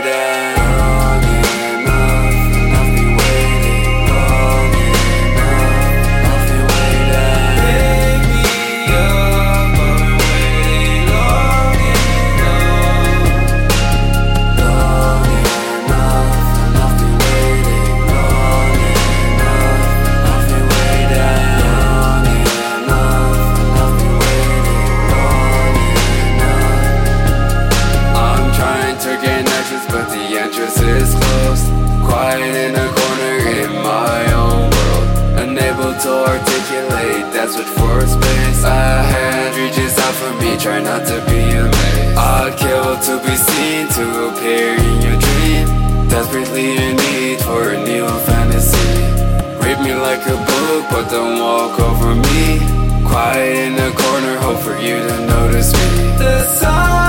lady. that's what for space A hand reaches out for me, try not to be amazed. I'll kill to be seen, to appear in your dream. Desperately in need for a new fantasy. Read me like a book, but don't walk over me. Quiet in the corner, hope for you to notice me. The sun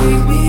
baby.